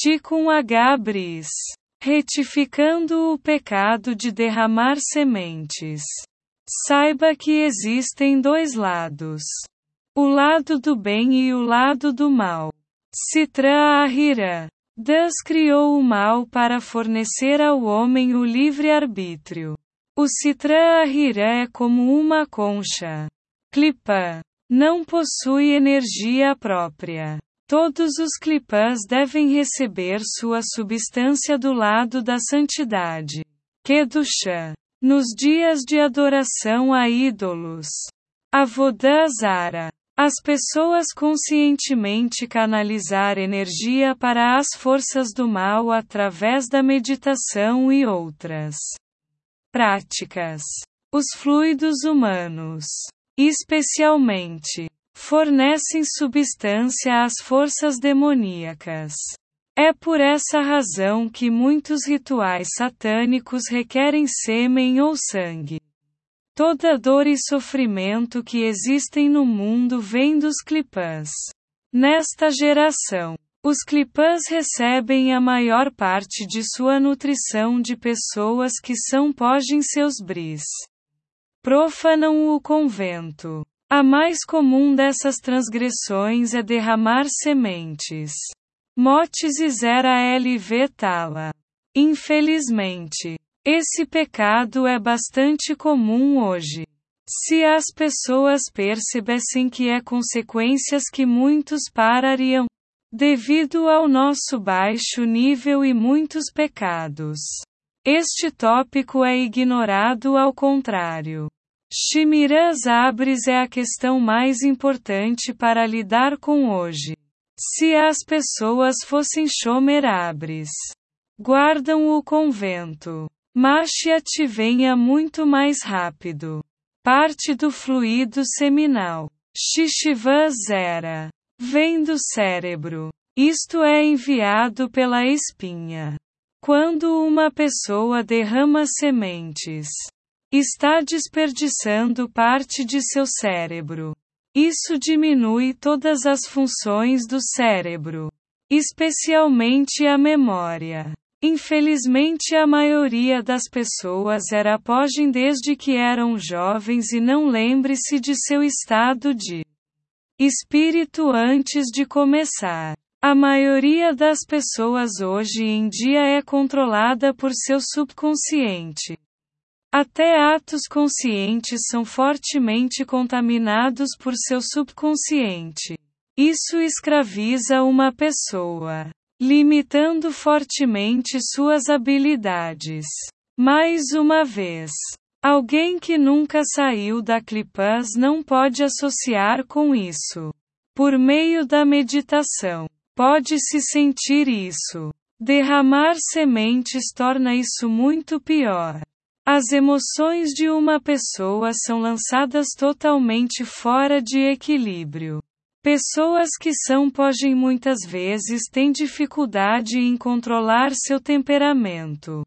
Tikkun H. Bris. Retificando o pecado de derramar sementes. Saiba que existem dois lados: o lado do bem e o lado do mal. Citra Ahira. Deus criou o mal para fornecer ao homem o livre-arbítrio. O Citra Ahira é como uma concha. Clipa. Não possui energia própria. Todos os clipãs devem receber sua substância do lado da santidade. Kedusha. Nos dias de adoração a ídolos. Avodã Zara. As pessoas conscientemente canalizar energia para as forças do mal através da meditação e outras práticas. Os fluidos humanos, especialmente, fornecem substância às forças demoníacas. É por essa razão que muitos rituais satânicos requerem sêmen ou sangue. Toda dor e sofrimento que existem no mundo vem dos clipãs. Nesta geração, os clipãs recebem a maior parte de sua nutrição de pessoas que são pogem seus bris. Profanam o convento. A mais comum dessas transgressões é derramar sementes. Motes e zera LV Tala. Infelizmente, esse pecado é bastante comum hoje. Se as pessoas percebessem que é consequências que muitos parariam, devido ao nosso baixo nível e muitos pecados. Este tópico é ignorado ao contrário. Shimiras Abres é a questão mais importante para lidar com hoje. Se as pessoas fossem Shomer Abres, guardam o convento. Mashiach venha muito mais rápido. Parte do fluido seminal. Shishiva Zera. Vem do cérebro. Isto é enviado pela espinha. Quando uma pessoa derrama sementes, Está desperdiçando parte de seu cérebro. Isso diminui todas as funções do cérebro, especialmente a memória. Infelizmente, a maioria das pessoas era apogem desde que eram jovens e não lembre-se de seu estado de espírito antes de começar. A maioria das pessoas hoje em dia é controlada por seu subconsciente. Até atos conscientes são fortemente contaminados por seu subconsciente. Isso escraviza uma pessoa, limitando fortemente suas habilidades. Mais uma vez, alguém que nunca saiu da clipaz não pode associar com isso. Por meio da meditação, pode-se sentir isso. Derramar sementes torna isso muito pior. As emoções de uma pessoa são lançadas totalmente fora de equilíbrio. Pessoas que são pogem muitas vezes têm dificuldade em controlar seu temperamento.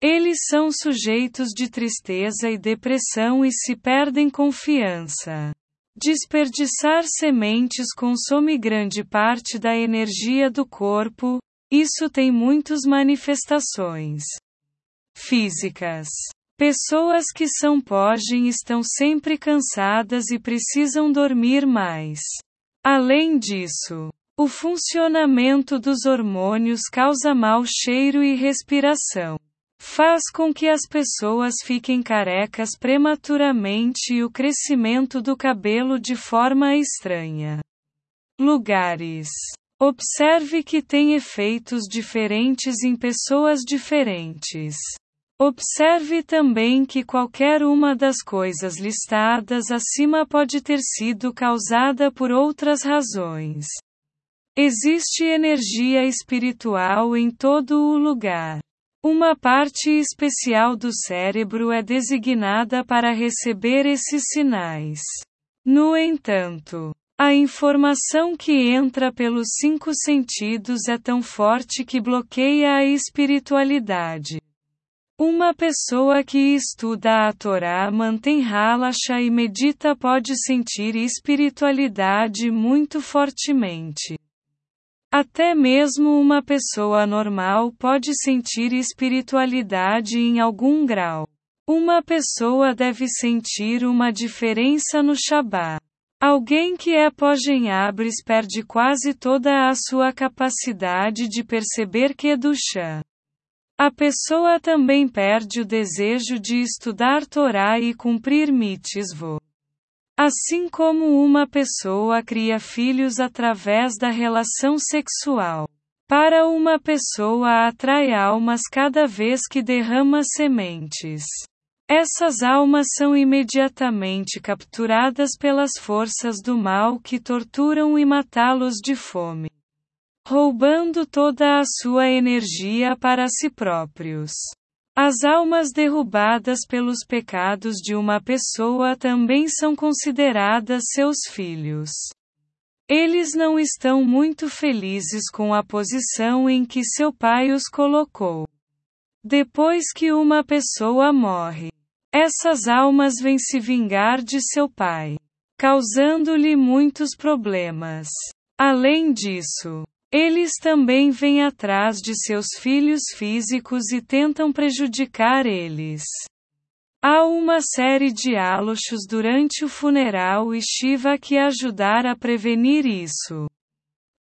Eles são sujeitos de tristeza e depressão e se perdem confiança. Desperdiçar sementes consome grande parte da energia do corpo, isso tem muitas manifestações físicas. Pessoas que são pogem estão sempre cansadas e precisam dormir mais. Além disso, o funcionamento dos hormônios causa mau cheiro e respiração. Faz com que as pessoas fiquem carecas prematuramente e o crescimento do cabelo de forma estranha. Lugares. Observe que tem efeitos diferentes em pessoas diferentes. Observe também que qualquer uma das coisas listadas acima pode ter sido causada por outras razões. Existe energia espiritual em todo o lugar. Uma parte especial do cérebro é designada para receber esses sinais. No entanto, a informação que entra pelos cinco sentidos é tão forte que bloqueia a espiritualidade. Uma pessoa que estuda a Torá mantém relaxa e medita pode sentir espiritualidade muito fortemente. Até mesmo uma pessoa normal pode sentir espiritualidade em algum grau. Uma pessoa deve sentir uma diferença no Shabbat. Alguém que é pogenhabres perde quase toda a sua capacidade de perceber é chá. A pessoa também perde o desejo de estudar Torá e cumprir mitzvot. Assim como uma pessoa cria filhos através da relação sexual. Para uma pessoa atrai almas cada vez que derrama sementes. Essas almas são imediatamente capturadas pelas forças do mal que torturam e matá-los de fome, roubando toda a sua energia para si próprios. As almas derrubadas pelos pecados de uma pessoa também são consideradas seus filhos. Eles não estão muito felizes com a posição em que seu pai os colocou. Depois que uma pessoa morre, essas almas vêm se vingar de seu pai, causando-lhe muitos problemas. Além disso, eles também vêm atrás de seus filhos físicos e tentam prejudicar eles. Há uma série de alochos durante o funeral e Shiva que ajudar a prevenir isso.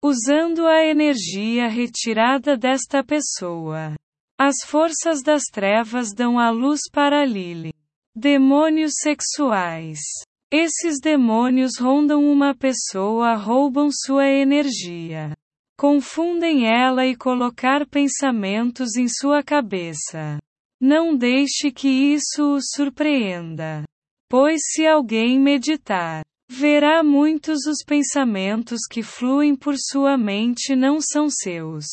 Usando a energia retirada desta pessoa. As forças das trevas dão a luz para Lili. Demônios sexuais. Esses demônios rondam uma pessoa, roubam sua energia confundem ela e colocar pensamentos em sua cabeça. Não deixe que isso o surpreenda. Pois se alguém meditar, verá muitos os pensamentos que fluem por sua mente não são seus.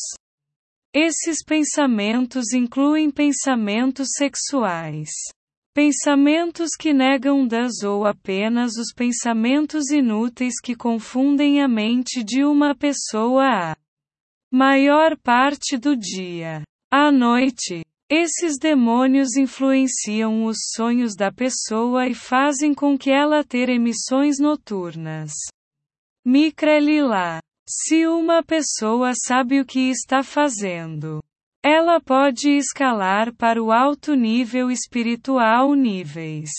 Esses pensamentos incluem pensamentos sexuais. Pensamentos que negam das ou apenas os pensamentos inúteis que confundem a mente de uma pessoa a maior parte do dia. À noite, esses demônios influenciam os sonhos da pessoa e fazem com que ela ter emissões noturnas. Micra Lila. Se uma pessoa sabe o que está fazendo, ela pode escalar para o alto nível espiritual níveis.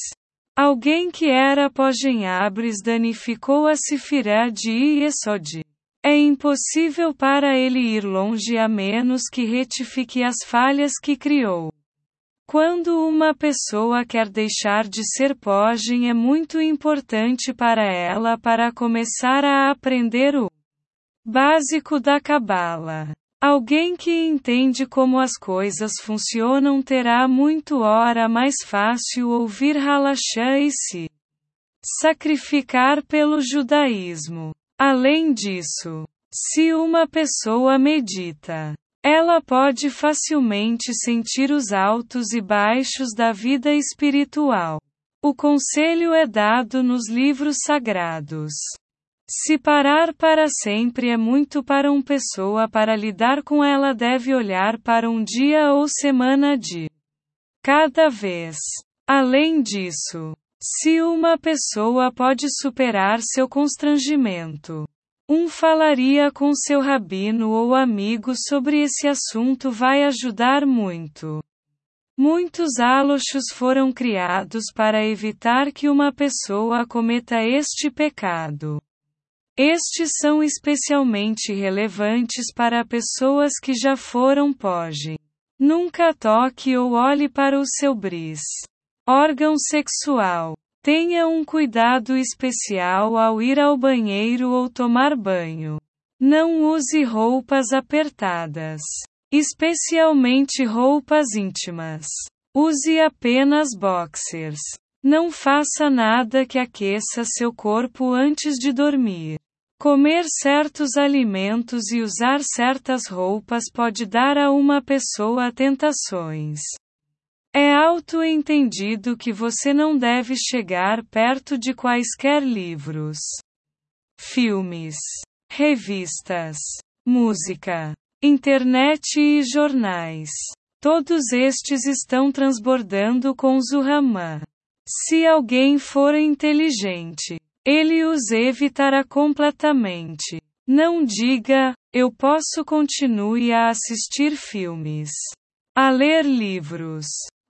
Alguém que era Pogenhabres danificou a Sifirá de Iesod. É impossível para ele ir longe a menos que retifique as falhas que criou. Quando uma pessoa quer deixar de ser Pogen é muito importante para ela para começar a aprender o básico da Cabala. Alguém que entende como as coisas funcionam terá muito hora mais fácil ouvir Halachá e se sacrificar pelo judaísmo. Além disso, se uma pessoa medita, ela pode facilmente sentir os altos e baixos da vida espiritual. O conselho é dado nos livros sagrados. Se parar para sempre é muito para uma pessoa para lidar com ela deve olhar para um dia ou semana de cada vez. Além disso, se uma pessoa pode superar seu constrangimento, um falaria com seu rabino ou amigo sobre esse assunto vai ajudar muito. Muitos alochos foram criados para evitar que uma pessoa cometa este pecado. Estes são especialmente relevantes para pessoas que já foram POG. Nunca toque ou olhe para o seu bris. Órgão sexual. Tenha um cuidado especial ao ir ao banheiro ou tomar banho. Não use roupas apertadas, especialmente roupas íntimas. Use apenas boxers. Não faça nada que aqueça seu corpo antes de dormir. Comer certos alimentos e usar certas roupas pode dar a uma pessoa tentações. É auto-entendido que você não deve chegar perto de quaisquer livros, filmes, revistas, música, internet e jornais. Todos estes estão transbordando com Zuhama. Se alguém for inteligente, ele os evitará completamente. Não diga, eu posso continue a assistir filmes, a ler livros.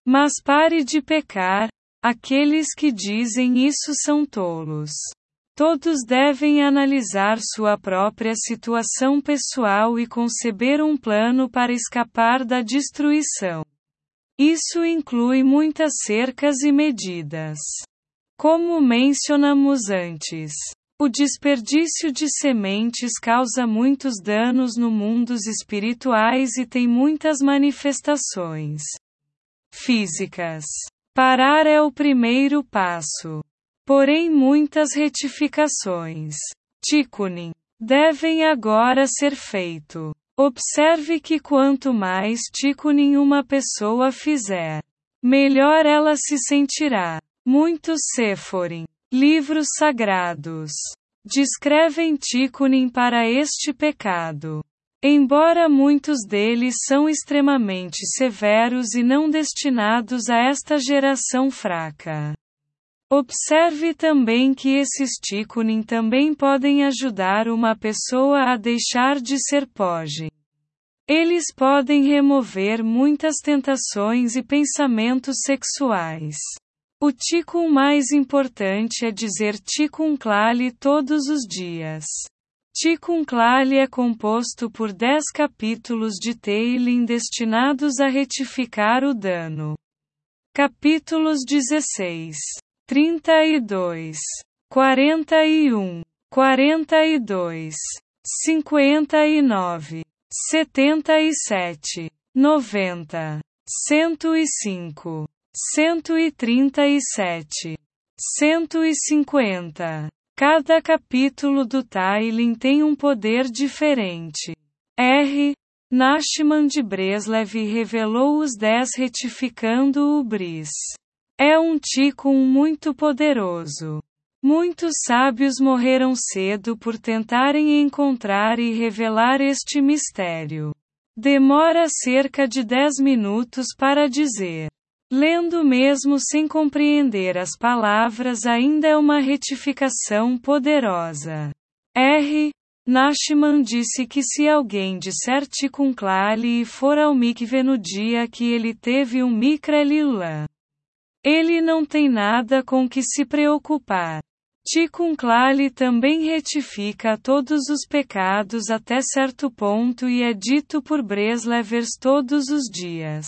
Mas pare de pecar, aqueles que dizem isso são tolos. Todos devem analisar sua própria situação pessoal e conceber um plano para escapar da destruição. Isso inclui muitas cercas e medidas. Como mencionamos antes, o desperdício de sementes causa muitos danos no mundos espirituais e tem muitas manifestações físicas. Parar é o primeiro passo. Porém, muitas retificações, tikkunin, devem agora ser feito. Observe que quanto mais tikkunin uma pessoa fizer, melhor ela se sentirá. Muitos seforim, livros sagrados, descrevem tikkunin para este pecado. Embora muitos deles são extremamente severos e não destinados a esta geração fraca. Observe também que esses tikkunin também podem ajudar uma pessoa a deixar de ser poge. Eles podem remover muitas tentações e pensamentos sexuais. O tikkun mais importante é dizer tikkun klali todos os dias. Tikkun klali é composto por 10 capítulos de Teilim destinados a retificar o dano. Capítulos 16 32, 41, 42, 59, 77, 90, 105, 137, 150. Cada capítulo do Tailin tem um poder diferente. R. Nashman de Breslev revelou os dez retificando o bris. É um ticum muito poderoso. Muitos sábios morreram cedo por tentarem encontrar e revelar este mistério. Demora cerca de 10 minutos para dizer. Lendo mesmo sem compreender as palavras ainda é uma retificação poderosa. R. Nashman disse que se alguém disser Tikkun Klali e for ao mikve no dia que ele teve um Mikra Lila, ele não tem nada com que se preocupar. Tikkun Klali também retifica todos os pecados até certo ponto e é dito por Breslevers todos os dias.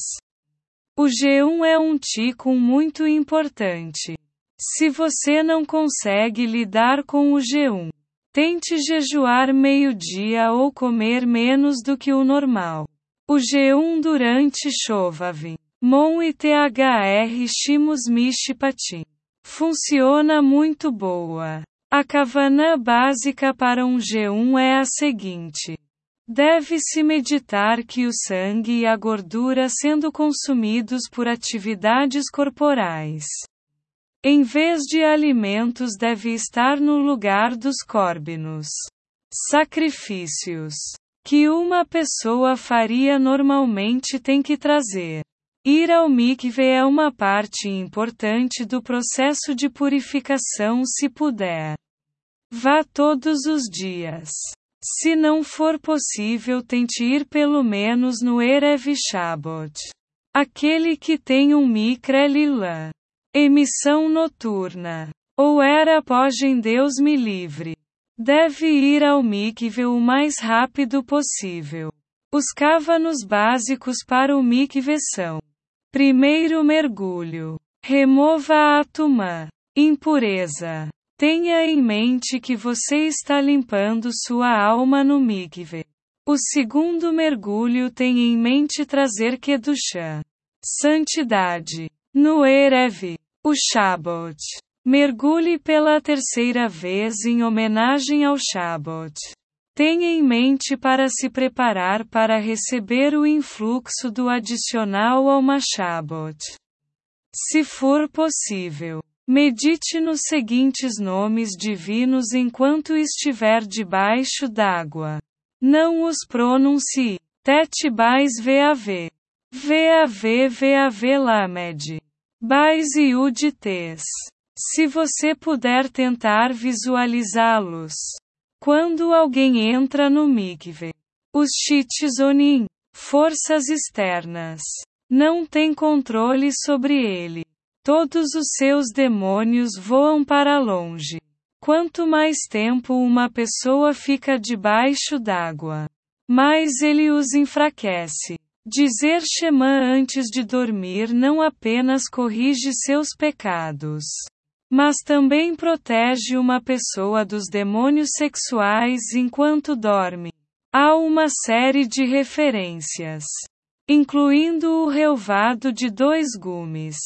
O G1 é um Tikkun muito importante. Se você não consegue lidar com o G1, tente jejuar meio-dia ou comer menos do que o normal. O G1 durante Shovav Mon e THR Shimus Mishipati. Funciona muito boa. A kavana básica para um G1 é a seguinte. Deve-se meditar que o sangue e a gordura sendo consumidos por atividades corporais. Em vez de alimentos deve estar no lugar dos córbinos. Sacrifícios. Que uma pessoa faria normalmente tem que trazer. Ir ao mikve é uma parte importante do processo de purificação se puder. Vá todos os dias. Se não for possível, tente ir pelo menos no Erev Shabbat. Aquele que tem um mikra. Emissão noturna. Ou era em Deus me livre. Deve ir ao mikve o mais rápido possível. Os cávanos básicos para o mikve são Primeiro mergulho. Remova a tumã. Impureza. Tenha em mente que você está limpando sua alma no mikve. O segundo mergulho tem em mente trazer Kedushá. Santidade. No Erev. O Shabbat. Mergulhe pela terceira vez em homenagem ao Shabbat. Tenha em mente para se preparar para receber o influxo do adicional ao Machabot. Se for possível, medite nos seguintes nomes divinos enquanto estiver debaixo d'água. Não os pronuncie. Tet Bais VAV. VAV VAV Lamed. Bais e Udites. Se você puder tentar visualizá-los. Quando alguém entra no mikve, os Shichizonin, forças externas, não têm controle sobre ele. Todos os seus demônios voam para longe. Quanto mais tempo uma pessoa fica debaixo d'água, mais ele os enfraquece. Dizer Shema antes de dormir não apenas corrige seus pecados, mas também protege uma pessoa dos demônios sexuais enquanto dorme. Há uma série de referências, incluindo o relvado de dois gumes,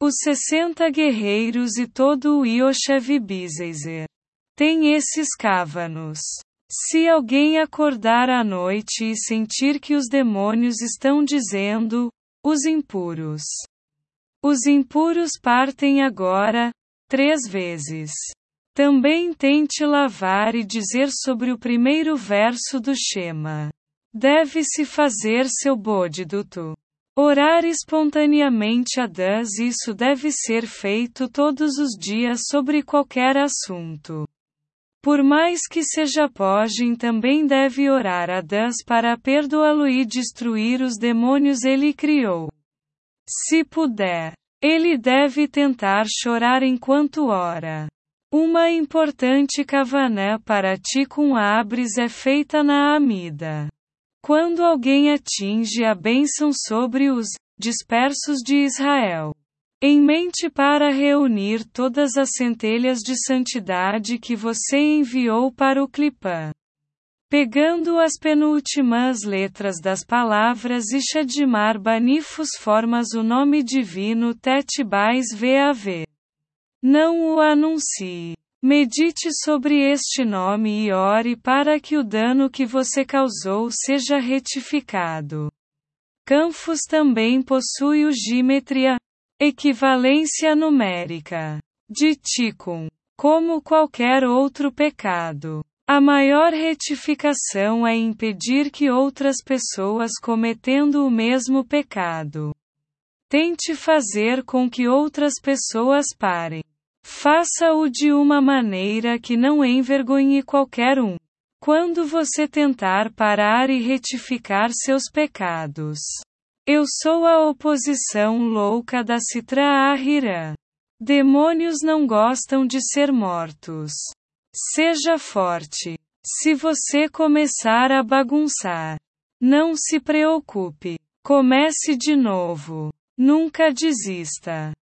os 60 guerreiros e todo o Yoshev Bizezer. Tem esses cávanos. Se alguém acordar à noite e sentir que os demônios estão dizendo, os impuros. Os impuros partem agora, três vezes. Também tente lavar e dizer sobre o primeiro verso do Shema. Deve-se fazer seu bodiduto. Orar espontaneamente a Deus isso deve ser feito todos os dias sobre qualquer assunto. Por mais que seja pogem também deve orar a Deus para perdoá-lo e destruir os demônios ele criou. Se puder, ele deve tentar chorar enquanto ora. Uma importante kavaná para Tikkun Abres é feita na Amida. Quando alguém atinge a bênção sobre os dispersos de Israel. Em mente para reunir todas as centelhas de santidade que você enviou para o Clipã. Pegando as penúltimas letras das palavras Ishadimar Banifus formas o nome divino Tetbais VAV. Não o anuncie. Medite sobre este nome e ore para que o dano que você causou seja retificado. Canfus também possui o Gimetria, Equivalência numérica de. Como qualquer outro pecado, a maior retificação é impedir que outras pessoas cometendo o mesmo pecado. Tente fazer com que outras pessoas parem. Faça-o de uma maneira que não envergonhe qualquer um. Quando você tentar parar e retificar seus pecados, eu sou a oposição louca da Citra Ahira. Demônios não gostam de ser mortos. Seja forte. Se você começar a bagunçar, não se preocupe. Comece de novo. Nunca desista.